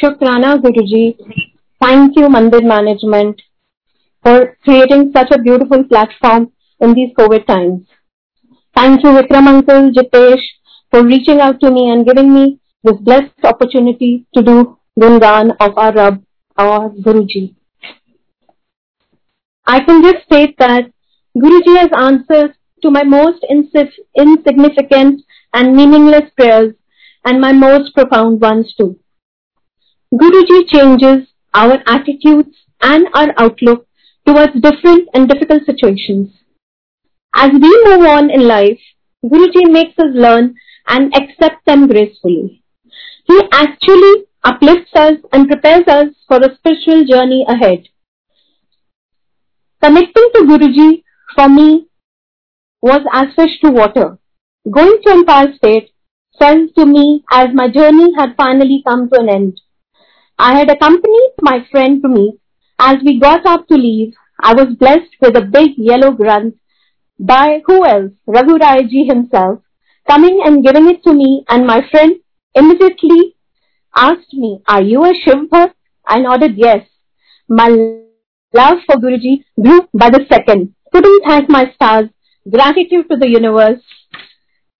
Shukrana Guruji. Thank you Mandir management for creating such a beautiful platform in these COVID times. Thank you Vikram uncle, Jitesh for reaching out to me and giving me this blessed opportunity to do Gungan of our Rab, our Guruji. I can just state that Guruji has answered to my most insignificant and meaningless prayers and my most profound ones too. Guruji changes our attitudes and our outlook towards different and difficult situations. As we move on in life, Guruji makes us learn and accept them gracefully. He actually uplifts us and prepares us for a spiritual journey ahead. Connecting to Guruji for me was as fish to water. Going to Empire Estate felt to me as my journey had finally come to an end. I had accompanied my friend to meet. As we got up to leave, I was blessed with a big yellow grunt by who else? Raghu Ji himself, coming and giving it to me and my friend immediately asked me, are you a Shiv I nodded yes. My love for Guruji grew by the second. Couldn't thank my stars. Gratitude to the universe.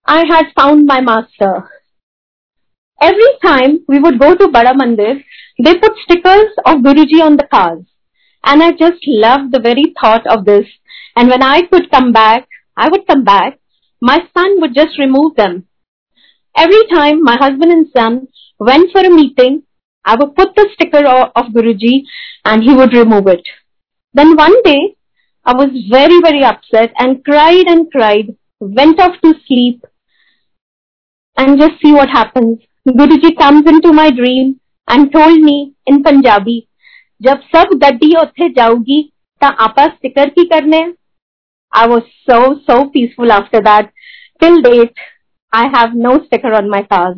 I had found my master. Every time we would go to Bada Mandir, they put stickers of Guruji on the cars. And I just loved the very thought of this. And when I could come back, I would come back. My son would just remove them. Every time my husband and son went for a meeting, I would put the sticker of Guruji and he would remove it. Then one day, I was very, very upset and cried and cried, went off to sleep and just see what happens. Guruji comes into my dream and told me in Punjabi, ਜਬ ਸਭ ਗੱਡੀ ਉੱਥੇ ਜਾਊਗੀ ਤਾਂ ਆਪਾਂ sticker ਕੀ ਕਰਨੇ I was so so peaceful after that. Till date, I have no sticker on my cars.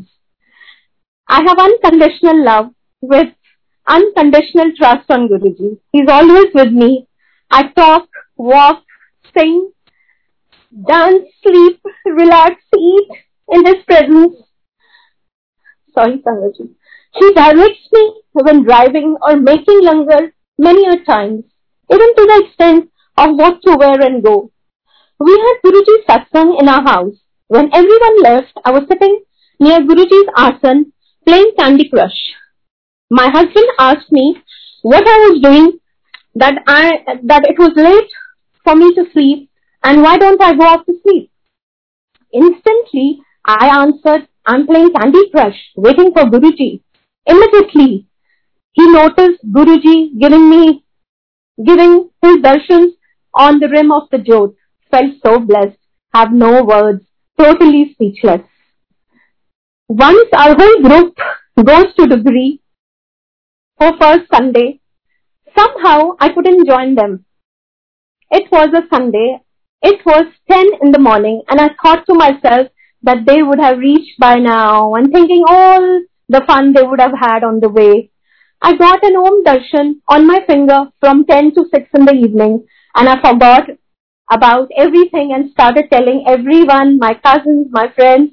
I have unconditional love with unconditional trust on Guruji. He's always with me. I talk, walk, sing, dance, sleep, relax, eat in his presence. Sorry, Sangaji. He directs me when driving or making langar many a times, even to the extent of what to wear and go. We had Guruji's satsang in our house. When everyone left, I was sitting near Guruji's asan playing Candy Crush. My husband asked me what I was doing, that I that it was late for me to sleep, and why don't I go off to sleep? Instantly, I answered, I'm playing Candy Crush, waiting for Guruji. Immediately, he noticed Guruji giving me, giving his darshans on the rim of the Jot. Felt so blessed, have no words, totally speechless. Once our whole group goes to Dugri for first Sunday, somehow I couldn't join them. It was a Sunday. It was 10 in the morning and I thought to myself that they would have reached by now and thinking all the fun they would have had on the way. I got an Om Darshan on my finger from 10 to 6 in the evening and I forgot about everything and started telling everyone, my cousins, my friends,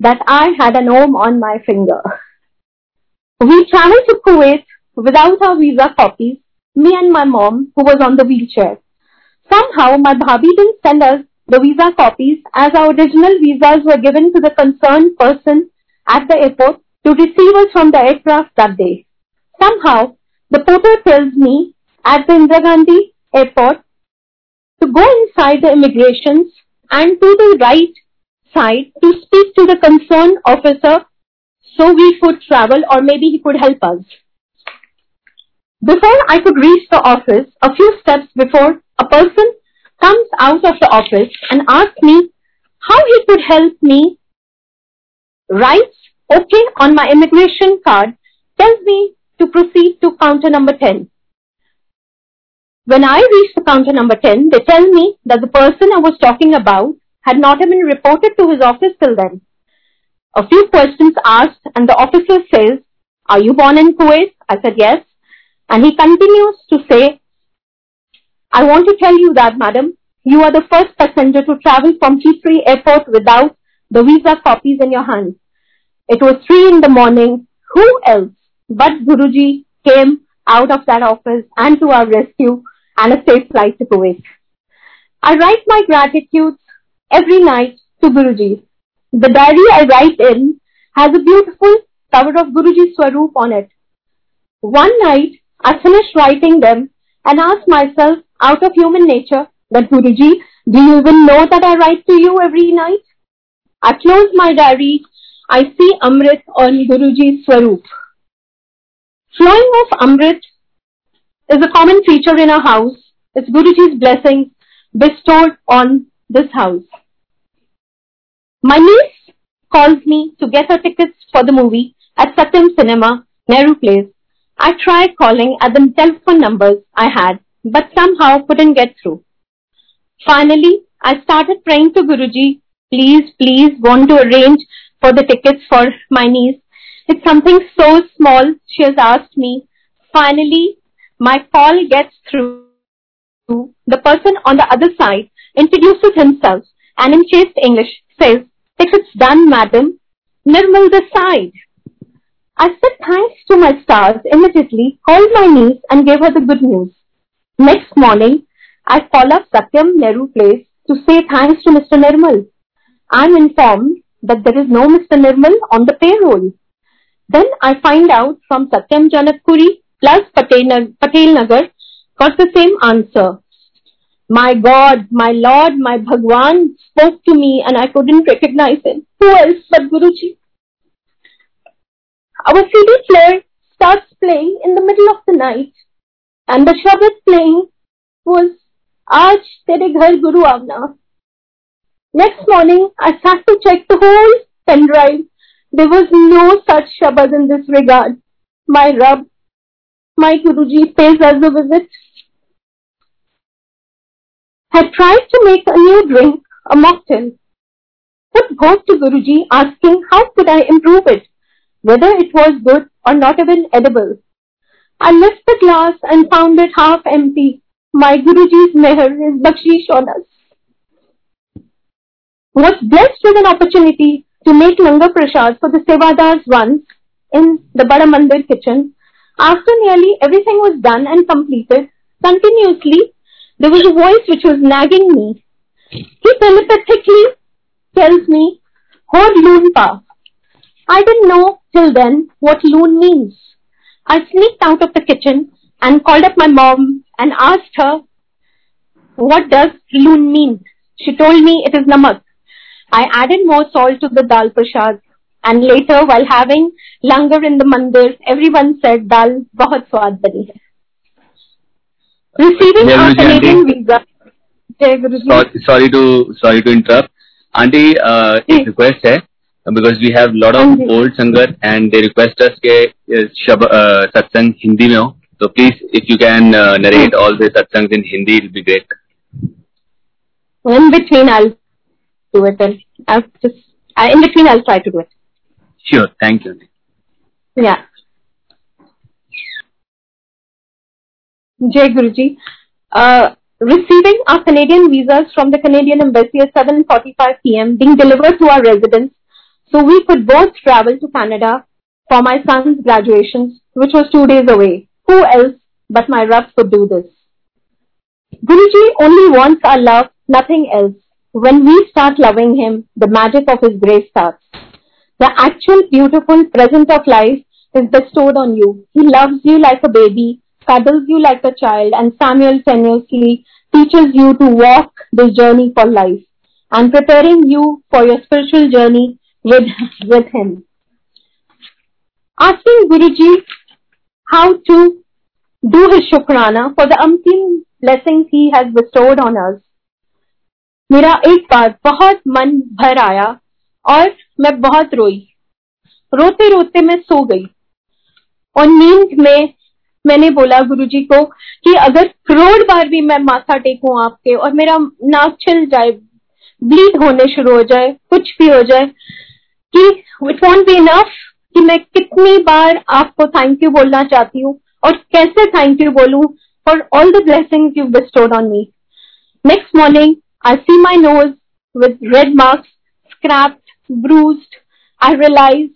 that I had an Om on my finger. We traveled to Kuwait without our visa copies, me and my mom who was on the wheelchair. Somehow my bhabhi didn't send us the visa copies as our original visas were given to the concerned person at the airport to receive us from the aircraft that day. Somehow, the porter tells me at the Indira Gandhi airport to go inside the immigrations and to the right side to speak to the concerned officer so we could travel or maybe he could help us. Before I could reach the office, a few steps before, a person comes out of the office and asks me how he could help me writes OK on my immigration card tells me to proceed to counter number 10. When I reach the counter number 10, they tell me that the person I was talking about had not even reported to his office till then. A few questions asked and the officer says, are you born in Kuwait? I said yes. And he continues to say, I want to tell you that madam, you are the first passenger to travel from Heathrow airport without the visa copies in your hand. It was three in the morning. Who else but Guruji came out of that office and to our rescue and a safe flight to Kuwait. I write my gratitude every night to Guruji. The diary I write in has a beautiful cover of Guruji Swaroop on it. One night, I finished writing them and asked myself out of human nature that Guruji, do you even know that I write to you every night? I close my diary. I see Amrit on Guruji's Swaroop. Flowing of Amrit is a common feature in our house. It's Guruji's blessings bestowed on this house. My niece calls me to get her tickets for the movie at Satyam Cinema, Nehru Place. I tried calling at the telephone numbers I had, but somehow couldn't get through. Finally, I started praying to Guruji, please, please want to arrange for the tickets for my niece. It's something so small, she has asked me. Finally, my call gets through. The person on the other side introduces himself and in chaste English says, Tickets done, madam. Nirmal this side. I said thanks to my stars immediately, called my niece and gave her the good news. Next morning, I call up Satyam Nehru Place to say thanks to Mr. Nirmal. I'm informed that there is no Mr. Nirmal on the payroll. Then I find out from Satyam Janakpuri plus Patel, Nagar got the same answer. My God, my Lord, my Bhagwan spoke to me and I couldn't recognize him. Who else but Guruji? Our CD player starts playing in the middle of the night and the Shabad playing was Aaj Tere Ghar Guru Avna. Next morning, I had to check the whole pen. There was no such Shabad in this regard. My Rab, my Guruji pays us a visit. Had tried to make a new drink, a mocktail. Would go to Guruji asking how could I improve it whether it was good or not even edible. I left the glass and found it half empty. My Guruji's meher, his bakshish on us. Was blessed with an opportunity to make langar prasad for the sevadars once in the Bada Mandir kitchen. After nearly everything was done and completed, continuously there was a voice which was nagging me. He telepathically tells me, Hod loon pa. I didn't know till then what loon means. I sneaked out of the kitchen and called up my mom and asked her, what does loon mean? She told me it is namak. I added more salt to the dal prasad and later while having langar in the mandir, everyone said dal bahut swad bani hai. Receiving Jai our Guruji, Canadian aunty. visa. Jai Guruji. sorry, sorry to sorry to interrupt aunty uh, एक request है because we have lot of हाँ जी। old singer and they request us के uh, शब uh, सत्संग हिंदी में हो so please if you can uh, narrate all the satsangs in Hindi it will be great In between, I'll do it. And I'll just I, in between, I'll try to do it. sure thank you aunty. Yeah. Jai Guruji. Uh, receiving our Canadian visas from the Canadian Embassy at 7.45 p.m. being delivered to our residence so we could both travel to Canada for my son's graduation, which was two days away. Who else but my Rab could do this? Guruji only wants our love, nothing else. When we start loving him, the magic of his grace starts. The actual beautiful present of life is bestowed on you. He loves you like a baby, cuddles you like a child, and simultaneously teaches you to walk this journey for life and preparing you for your spiritual journey with, with him. Asking Guruji how to do his shukrana for the umpteen blessings he has bestowed on us. मेरा एक बार बहुत मन भर आया और मैं बहुत रोई रोते रोते मैं सो गई और नींद में मैंने बोला गुरुजी को कि अगर करोड़ बार भी मैं माथा टेकूं आपके और मेरा नाक छिल जाए ब्लीड होने शुरू हो जाए कुछ भी हो जाए कि इट वॉन्ट बी इनफ कि मैं कितनी बार आपको थैंक यू बोलना चाहती हूँ और कैसे थैंक यू बोलू for all the blessing you bestowed on me next morning I see my nose with red marks scraped bruised I realise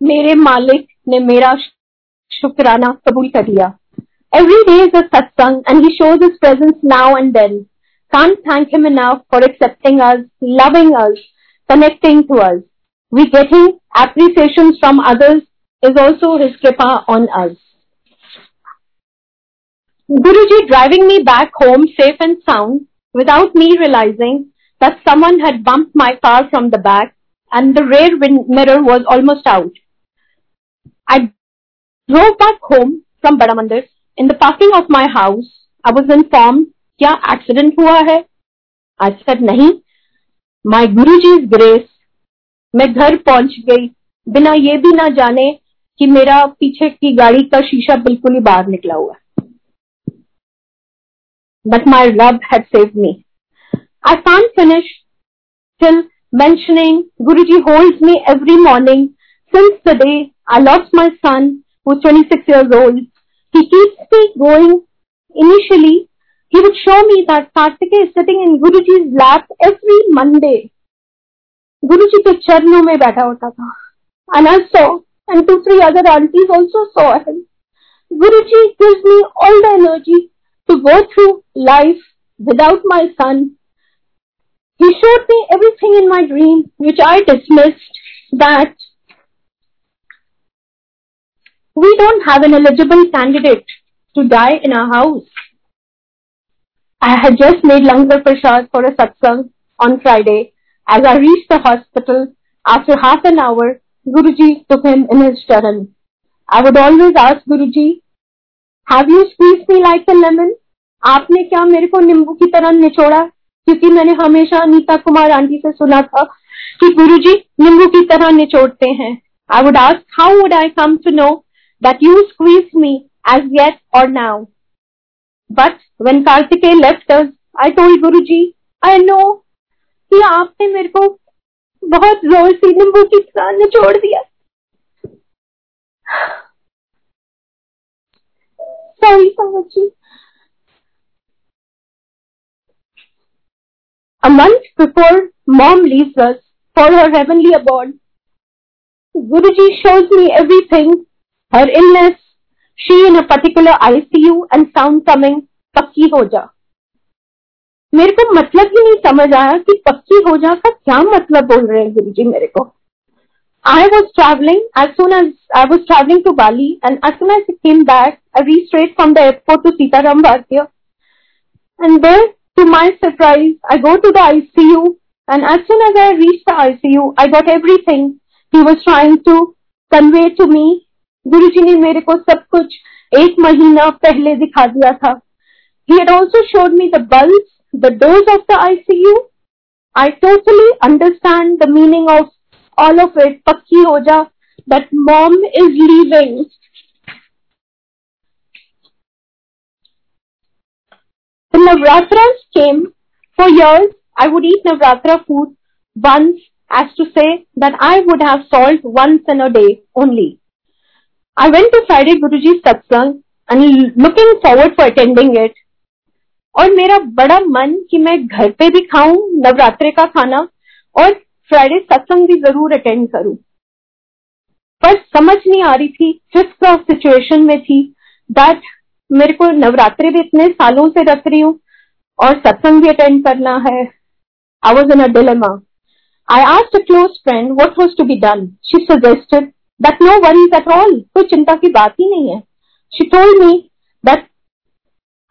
मेरे मालिक ने मेरा शुक्राना कबूल कर दिया every day is a satsang and he shows his presence now and then can thank you may now for accepting us loving ours connecting to ours We getting appreciations from others is also his kripa on us. Guruji driving me back home safe and sound without me realizing that someone had bumped my car from the back and the rear mirror was almost out. I drove back home from Badamandir. In the parking of my house, I was informed, क्या accident हुआ है? I said नहीं. My Guruji's grace. मैं घर पहुँच गई बिना ये भी ना जाने कि मेरा पीछे की गाड़ी का शीशा बिल्कुल ही बाहर निकला हुआ but my love had saved me. I can't finish till mentioning Guruji holds me every morning since the day I lost my son who's 26 years old. He keeps me going. Initially, he would show me that Kartike is sitting in Guruji's lap every Monday. Guruji के चरणों में बैठा होता था and I saw and two three other aunties also saw him. Guruji gives me all the energy to go through life without my son. He showed me everything in my dream, which I dismissed that we don't have an eligible candidate to die in our house. I had just made Langar Prasad for a satsang on Friday. As I reached the hospital, after half an hour, Guruji took him in his charan. I would always ask Guruji, have you squeezed me like a lemon? आपने क्या मेरे को नींबू की तरह निचोड़ा क्योंकि मैंने हमेशा अनीता कुमार आंटी से सुना था कि गुरुजी नींबू की तरह निचोड़ते हैं I would ask how would I come to know that you squeeze me as yet or now but when Kartikey left us I told Guruji I know कि आपने मेरे को बहुत ज़ोर से नींबू की तरह निचोड़ दिया सॉरी संगत जी A month before mom leaves us for her heavenly abode, Guruji shows me everything, her illness, she in a particular ICU and sound coming, पक्की हो जा मेरे को मतलब ही नहीं समझ आया कि पक्की हो जा का क्या मतलब बोल रहे हैं गुरु जी मेरे को। I was travelling as soon as I was travelling to Bali and straight from the airport to Sitaram Bhartiya and there to my surprise I go to the I C U and as soon as I reach the I C U I got everything he was trying to convey to me Guru ji ने मेरे को सब कुछ एक महीना पहले दिखा दिया था। He had also showed me the bulb the doors of the ICU. I totally understand the meaning of all of it. Pakki ho ja, that mom is leaving. The Navratras came. For years, I would eat Navratra food once as to say that I would have salt once in a day only. I went to Friday Guruji's satsang and looking forward for attending it. और मेरा बड़ा मन कि मैं घर पे भी खाऊं, नवरात्रे का खाना, और फ्राइडे सत्संग भी ज़रूर अटेंड करूँ। पर समझ नहीं आ रही थी क्लास सिचुएशन में थी दैट मेरे को नवरात्रि भी इतने सालों से रख रही हूँ और सत्संग भी अटेंड करना है। I was in a dilemma I asked a close friend what was to be done she suggested that no worries at all कोई चिंता की बात ही नहीं है। She told me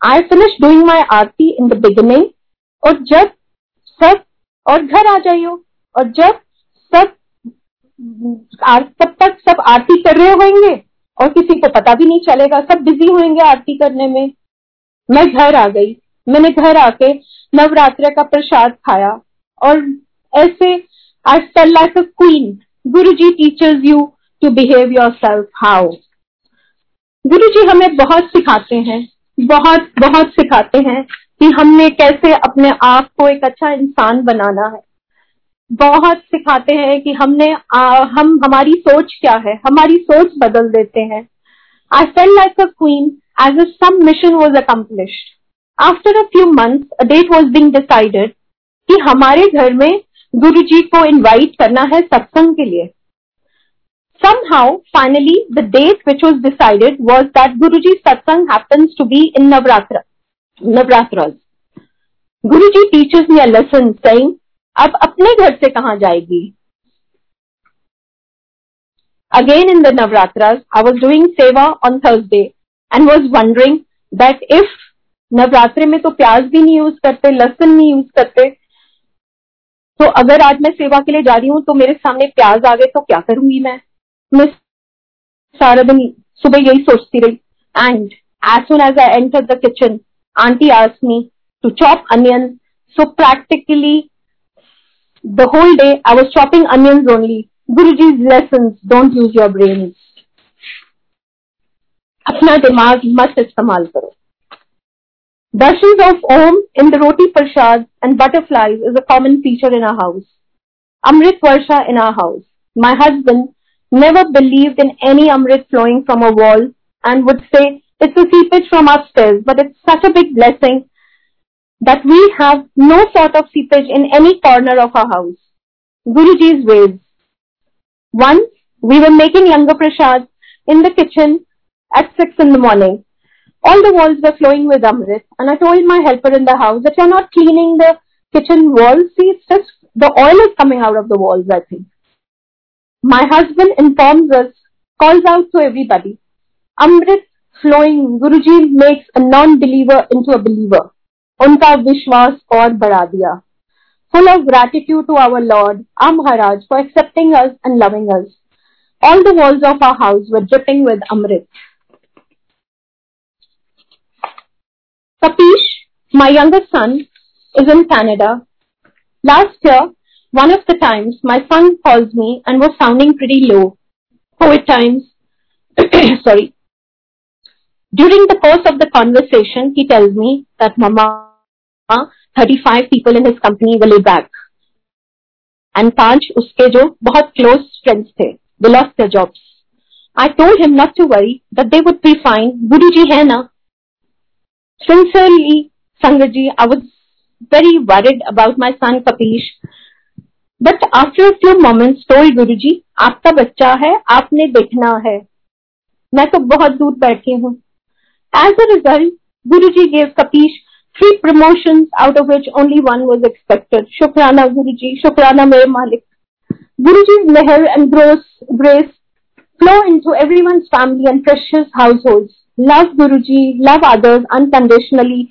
I finish doing my aarti in the beginning और जब सब, और घर आ जाइयो, और जब सब तब तक सब आरती कर रहे होंगे, और किसी को पता भी नहीं चलेगा, सब बिज़ी होंगे आरती करने में। मैं घर आ गई, मैंने घर आके नवरात्र का प्रसाद खाया, और ऐसे I fell like a queen Guru ji teaches you to behave yourself how Guru ji हमें बहुत सिखाते हैं। बहुत बहुत सिखाते हैं कि हमने कैसे अपने आप को एक अच्छा इंसान बनाना है। बहुत सिखाते हैं कि हमने आ, हम हमारी सोच क्या है हमारी सोच बदल देते हैं। I fell like a queen as a some mission was accomplished after a few months a date was being decided कि हमारे घर में गुरु जी को इन्वाइट करना है सत्संग के लिए। Somehow, finally, the date which was decided was that Guruji's satsang happens to be in Navratra, Navratras. Guruji teaches me a lesson saying, अब अपने घर से कहा जाएगी Again in the Navratras, I was doing seva on Thursday and was wondering that if नवरात्रे में तो प्याज भी नहीं यूज़ करते लहसुन नहीं यूज़ करते तो अगर आज मैं सेवा के लिए जा रही हूँ तो मेरे सामने प्याज आ गए तो क्या करूँगी मैं मैं सारा दिन सुबह यही सोचती रही। And as soon as I enter the kitchen auntie me to chop onion so practically the whole day I was chopping onion only Guru ji lesson don't use your brain अपना दिमाग मस्त इस्तेमाल करो। Darshan of Om in the roti prasad and butterfly is a common feature in our house amrit varsha in our house my husband never believed in any Amrit flowing from a wall and would say it's a seepage from upstairs, but it's such a big blessing that we have no sort of seepage in any corner of our house. Guruji's ways. Once we were making langar prasad in the kitchen at 6 in the morning. All the walls were flowing with Amrit and I told my helper in the house that you're not cleaning the kitchen walls. See, it's just the oil is coming out of the walls, I think. My husband informs us, calls out to everybody. Amrit flowing, Guruji makes a non-believer into a believer. Unka vishwas aur bada. Full of gratitude to our Lord, our for accepting us and loving us. All the walls of our house were dripping with Amrit. Kapish, my youngest son, is in Canada. Last year, one of the times, my son calls me and was sounding pretty low. Four times, sorry. During the course of the conversation, he tells me that Mama, 35 people in his company were laid back. And पांच उसके जो बहुत close friends थे, they lost their jobs. I told him not to worry, that they would be fine. Guruji hai na. Sincerely, Sangaji, I was very worried about my son Kapish. but after few moments told Guru ji आपका बच्चा है, आपने देखना है। मैं तो बहुत दूर बैठी हूँ। As a result Guru ji gave Kapish three promotion out of which only one was expected शुक्राना गुरु जी शुक्राना मेरे मालिक गुरु जी मेहर and gross grace flow into every one family and precious household love Guru ji love others unconditionally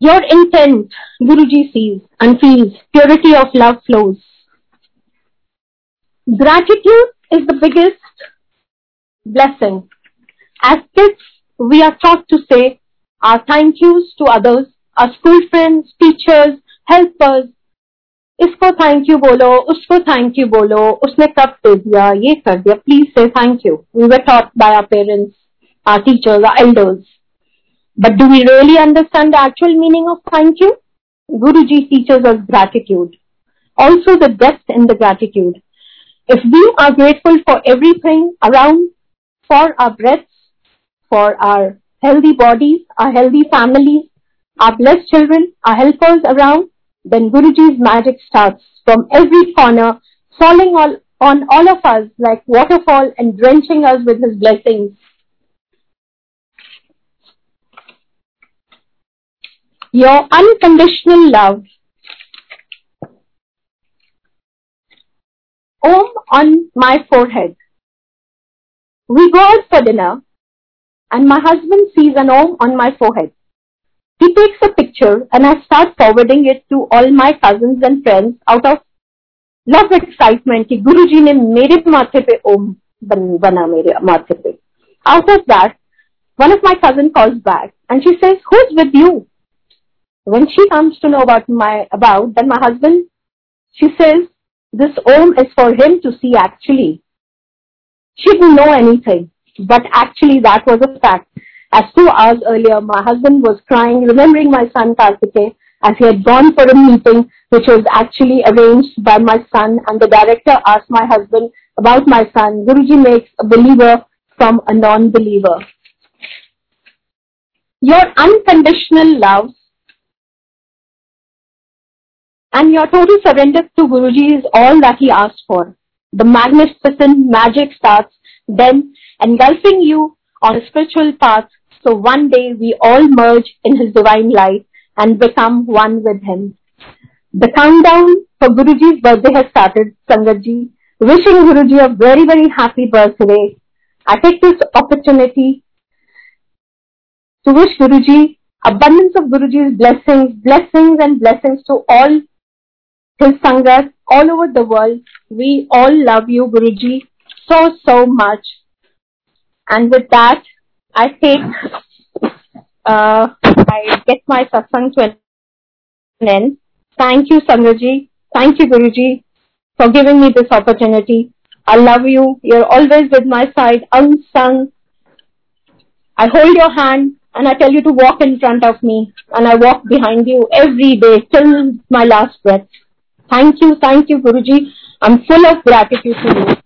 Your intent, Guruji sees and feels. Purity of love flows. Gratitude is the biggest blessing. As kids, we are taught to say, our thank yous to others, our school friends, teachers, helpers. इसको thank you बोलो उसको thank you बोलो उसने कब दे दिया ये कर दिया प्लीज से thank you we were taught by our parents our teachers, our elders. But do we really understand the actual meaning of thank you? Guruji teaches us gratitude. Also the depth in the gratitude. If we are grateful for everything around, for our breaths, for our healthy bodies, our healthy families, our blessed children, our helpers around, then Guruji's magic starts from every corner, falling all, on all of us like waterfall and drenching us with his blessings. Your unconditional love. Om on my forehead. We go out for dinner and my husband sees an Om on my forehead. He takes a picture and I start forwarding it to all my cousins and friends out of love excitement कि गुरुजी ने मेरे माथे पे ओम बन, बना मेरे माथे पे. Out of that, one of my cousin calls back and she says, "Who's with you?" When she comes to know about my about, then my husband, she says, "This Om is for him to see." Actually, she didn't know anything. But actually that was a fact. As two hours earlier, my husband was crying, remembering my son Kartike, as he had gone for a meeting which was actually arranged by my son and the director asked my husband about my son. Guruji makes a believer from a non-believer. Your unconditional love and your total surrender to Guruji is all that he asked for. the magnificent magic starts then engulfing you on a spiritual path. So one day we all merge in His divine light and become one with Him. The countdown for Guruji's birthday has started, Sangatji. Wishing Guruji a very, very happy birthday. I take this opportunity to wish Guruji abundance of Guruji's blessings, blessings and blessings to all his Sangat all over the world. We all love you, Guruji, so, so much. And with that, I take, uh, I get my satsang to an end. Thank you, Sangaji. Thank you, Guruji, for giving me this opportunity. I love you. You're always with my side, unsung. I hold your hand and I tell you to walk in front of me and I walk behind you every day till my last breath. Thank you, thank you, Guruji. I'm full of gratitude to you.